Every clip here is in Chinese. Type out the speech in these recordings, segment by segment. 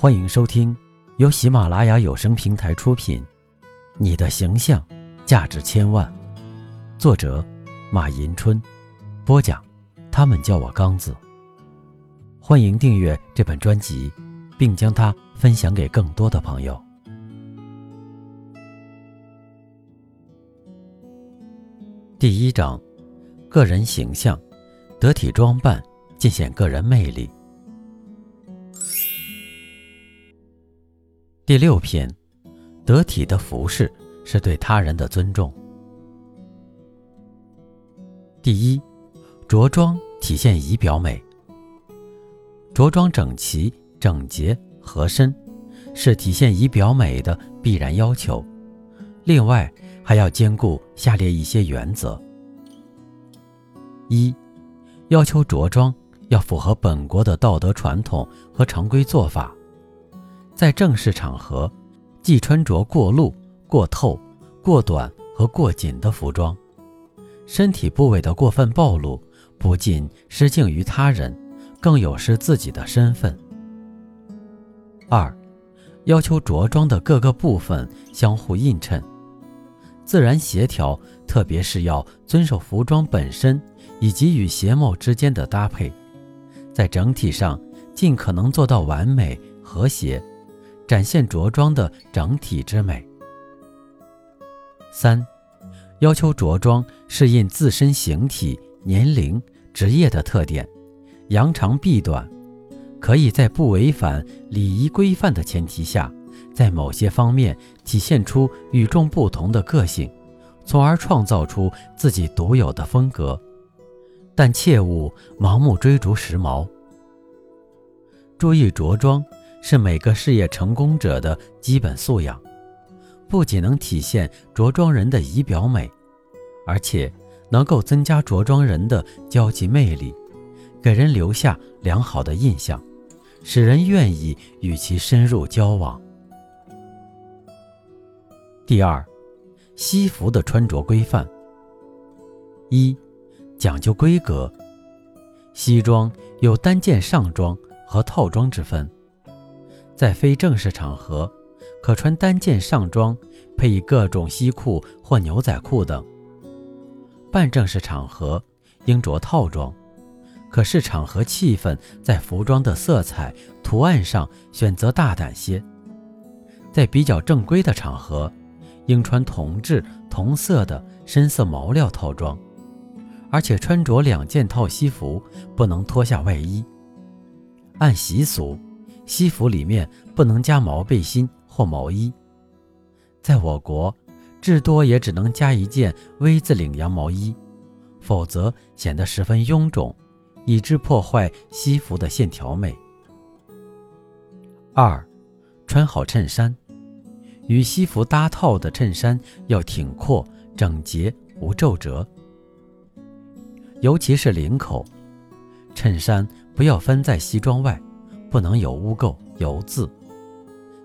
欢迎收听由喜马拉雅有声平台出品《你的形象价值千万》，作者马迎春，播讲他们叫我刚子。欢迎订阅这本专辑，并将它分享给更多的朋友。第一章，个人形象，得体装扮，尽显个人魅力。第六篇，得体的服饰是对他人的尊重。第一，着装体现仪表美。着装整齐、整洁、合身，是体现仪表美的必然要求。另外，还要兼顾下列一些原则：一，要求着装要符合本国的道德传统和常规做法。在正式场合，忌穿着过露、过透、过短和过紧的服装。身体部位的过分暴露，不仅失敬于他人，更有失自己的身份。二，要求着装的各个部分相互映衬，自然协调，特别是要遵守服装本身以及与鞋帽之间的搭配，在整体上尽可能做到完美和谐。展现着装的整体之美。三，要求着装适应自身形体、年龄、职业的特点，扬长避短，可以在不违反礼仪规范的前提下，在某些方面体现出与众不同的个性，从而创造出自己独有的风格。但切勿盲目追逐时髦，注意着装。是每个事业成功者的基本素养，不仅能体现着装人的仪表美，而且能够增加着装人的交际魅力，给人留下良好的印象，使人愿意与其深入交往。第二，西服的穿着规范。一，讲究规格，西装有单件上装和套装之分。在非正式场合，可穿单件上装，配以各种西裤或牛仔裤等；半正式场合应着套装，可视场合气氛，在服装的色彩、图案上选择大胆些；在比较正规的场合，应穿同质同色的深色毛料套装，而且穿着两件套西服，不能脱下外衣。按习俗。西服里面不能加毛背心或毛衣，在我国，至多也只能加一件 V 字领羊毛衣，否则显得十分臃肿，以致破坏西服的线条美。二，穿好衬衫，与西服搭套的衬衫要挺阔、整洁、无皱褶，尤其是领口，衬衫不要分在西装外。不能有污垢、油渍，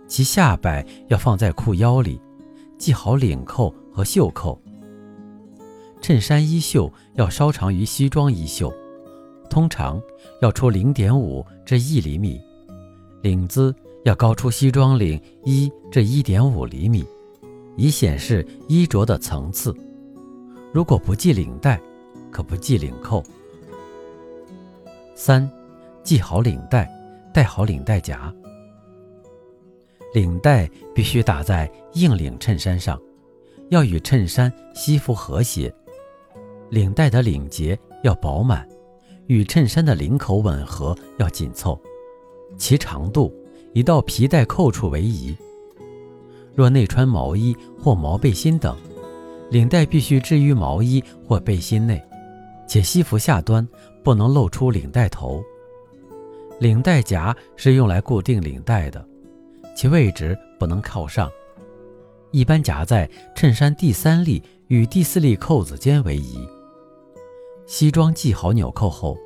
其下摆要放在裤腰里，系好领扣和袖扣。衬衫衣袖要稍长于西装衣袖，通常要出零点五至一厘米，领子要高出西装领一至一点五厘米，以显示衣着的层次。如果不系领带，可不系领扣。三，系好领带。戴好领带夹，领带必须打在硬领衬衫上，要与衬衫西服和谐。领带的领结要饱满，与衬衫的领口吻合，要紧凑。其长度以到皮带扣处为宜。若内穿毛衣或毛背心等，领带必须置于毛衣或背心内，且西服下端不能露出领带头。领带夹是用来固定领带的，其位置不能靠上，一般夹在衬衫第三粒与第四粒扣子间为宜。西装系好纽扣后，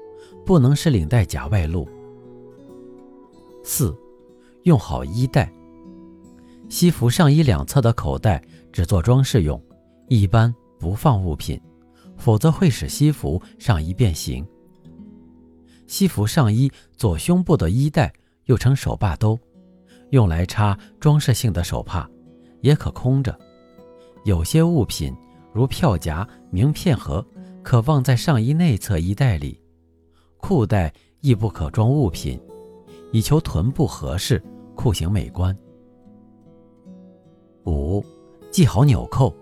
不能使领带夹外露。四，用好衣带。西服上衣两侧的口袋只做装饰用，一般不放物品，否则会使西服上衣变形。西服上衣左胸部的衣带又称手把兜，用来插装饰性的手帕，也可空着。有些物品，如票夹、名片盒，可放在上衣内侧衣袋里。裤带亦不可装物品，以求臀部合适，裤型美观。五，系好纽扣。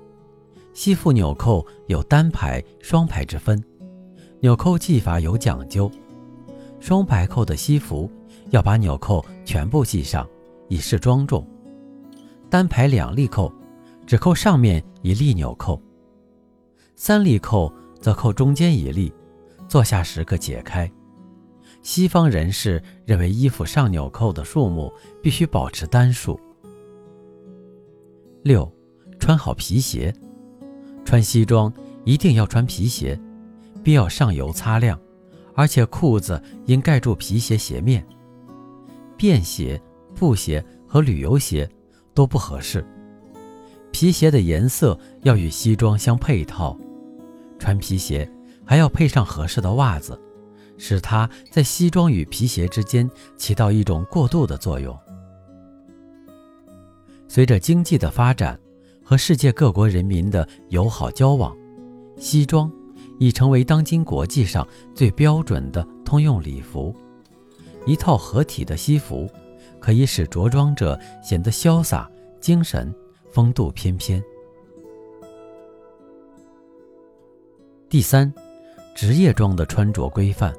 西服纽扣有单排、双排之分，纽扣系法有讲究。双排扣的西服要把纽扣全部系上，以示庄重；单排两粒扣。只扣上面一粒纽扣，三粒扣则扣中间一粒，坐下时可解开。西方人士认为衣服上纽扣的数目必须保持单数。六，穿好皮鞋。穿西装一定要穿皮鞋，必要上油擦亮，而且裤子应盖住皮鞋鞋面。便鞋、布鞋和旅游鞋都不合适。皮鞋的颜色要与西装相配套，穿皮鞋还要配上合适的袜子，使它在西装与皮鞋之间起到一种过渡的作用。随着经济的发展和世界各国人民的友好交往，西装已成为当今国际上最标准的通用礼服。一套合体的西服，可以使着装者显得潇洒、精神。风度翩翩。第三，职业装的穿着规范：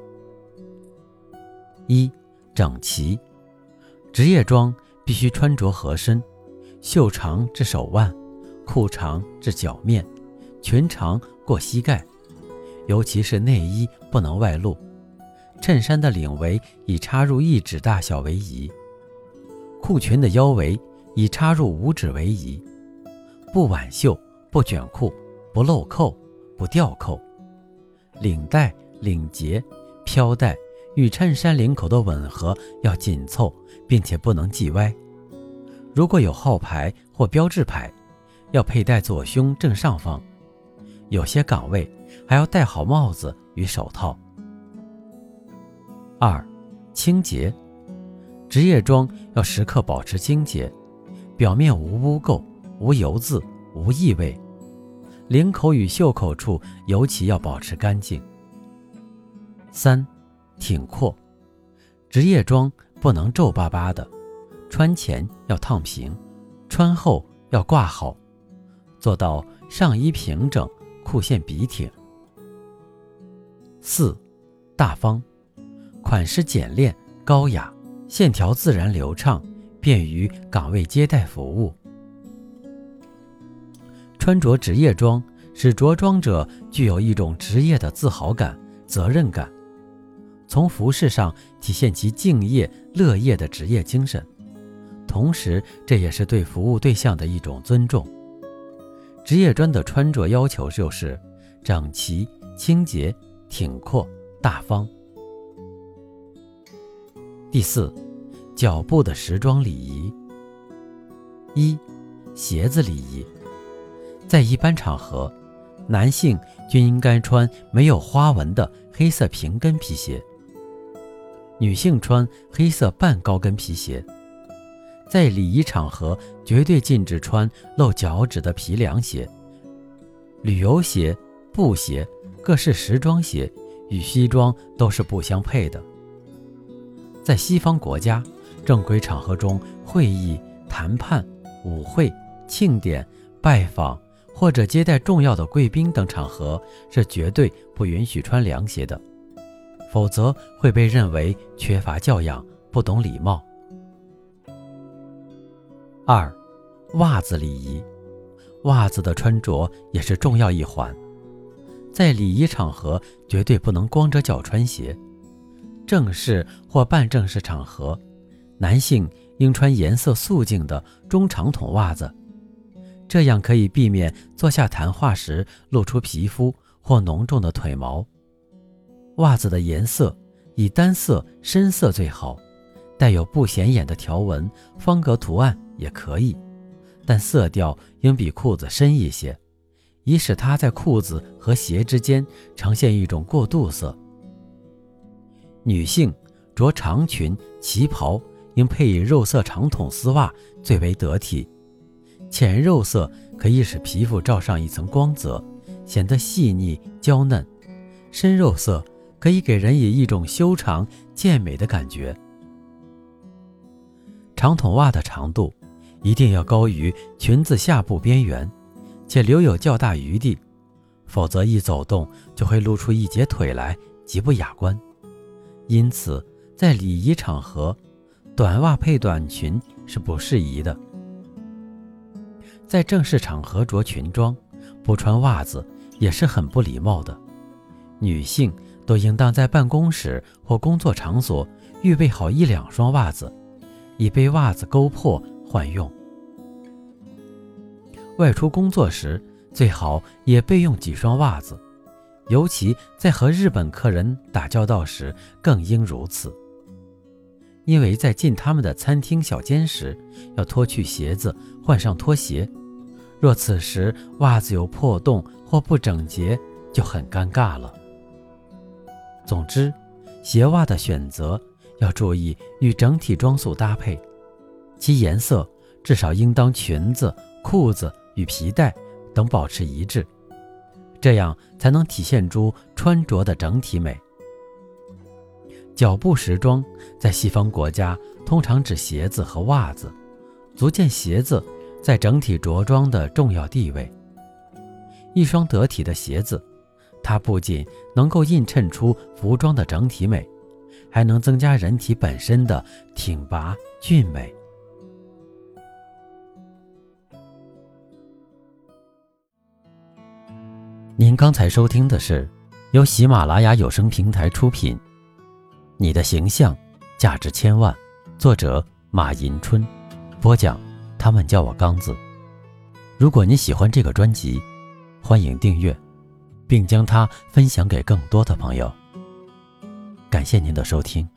一、整齐。职业装必须穿着合身，袖长至手腕，裤长至脚面，裙长过膝盖，尤其是内衣不能外露。衬衫的领围以插入一指大小为宜，裤裙的腰围。以插入五指为宜，不挽袖，不卷裤，不漏扣，不掉扣。领带、领结、飘带与衬衫领口的吻合要紧凑，并且不能系歪。如果有号牌或标志牌，要佩戴左胸正上方。有些岗位还要戴好帽子与手套。二、清洁，职业装要时刻保持清洁。表面无污垢、无油渍、无异味，领口与袖口处尤其要保持干净。三、挺阔，职业装不能皱巴巴的，穿前要烫平，穿后要挂好，做到上衣平整，裤线笔挺。四、大方，款式简练高雅，线条自然流畅。便于岗位接待服务。穿着职业装，使着装者具有一种职业的自豪感、责任感，从服饰上体现其敬业乐业的职业精神。同时，这也是对服务对象的一种尊重。职业装的穿着要求就是整齐、清洁、挺阔、大方。第四。脚部的时装礼仪。一、鞋子礼仪，在一般场合，男性均应该穿没有花纹的黑色平跟皮鞋，女性穿黑色半高跟皮鞋。在礼仪场合，绝对禁止穿露脚趾的皮凉鞋。旅游鞋、布鞋、各式时装鞋与西装都是不相配的。在西方国家。正规场合中，会议、谈判、舞会、庆典、拜访或者接待重要的贵宾等场合，是绝对不允许穿凉鞋的，否则会被认为缺乏教养、不懂礼貌。二、袜子礼仪，袜子的穿着也是重要一环，在礼仪场合绝对不能光着脚穿鞋，正式或半正式场合。男性应穿颜色素净的中长筒袜子，这样可以避免坐下谈话时露出皮肤或浓重的腿毛。袜子的颜色以单色、深色最好，带有不显眼的条纹、方格图案也可以，但色调应比裤子深一些，以使它在裤子和鞋之间呈现一种过渡色。女性着长裙、旗袍。应配以肉色长筒丝袜最为得体。浅肉色可以使皮肤罩上一层光泽，显得细腻娇嫩；深肉色可以给人以一种修长健美的感觉。长筒袜的长度一定要高于裙子下部边缘，且留有较大余地，否则一走动就会露出一截腿来，极不雅观。因此，在礼仪场合，短袜配短裙是不适宜的。在正式场合着裙装，不穿袜子也是很不礼貌的。女性都应当在办公室或工作场所预备好一两双袜子，以备袜子勾破换用。外出工作时，最好也备用几双袜子，尤其在和日本客人打交道时更应如此。因为在进他们的餐厅小间时，要脱去鞋子，换上拖鞋。若此时袜子有破洞或不整洁，就很尴尬了。总之，鞋袜的选择要注意与整体装束搭配，其颜色至少应当裙子、裤子与皮带等保持一致，这样才能体现出穿着的整体美。脚部时装在西方国家通常指鞋子和袜子，足见鞋子在整体着装的重要地位。一双得体的鞋子，它不仅能够映衬出服装的整体美，还能增加人体本身的挺拔俊美。您刚才收听的是由喜马拉雅有声平台出品。你的形象价值千万，作者马迎春，播讲，他们叫我刚子。如果你喜欢这个专辑，欢迎订阅，并将它分享给更多的朋友。感谢您的收听。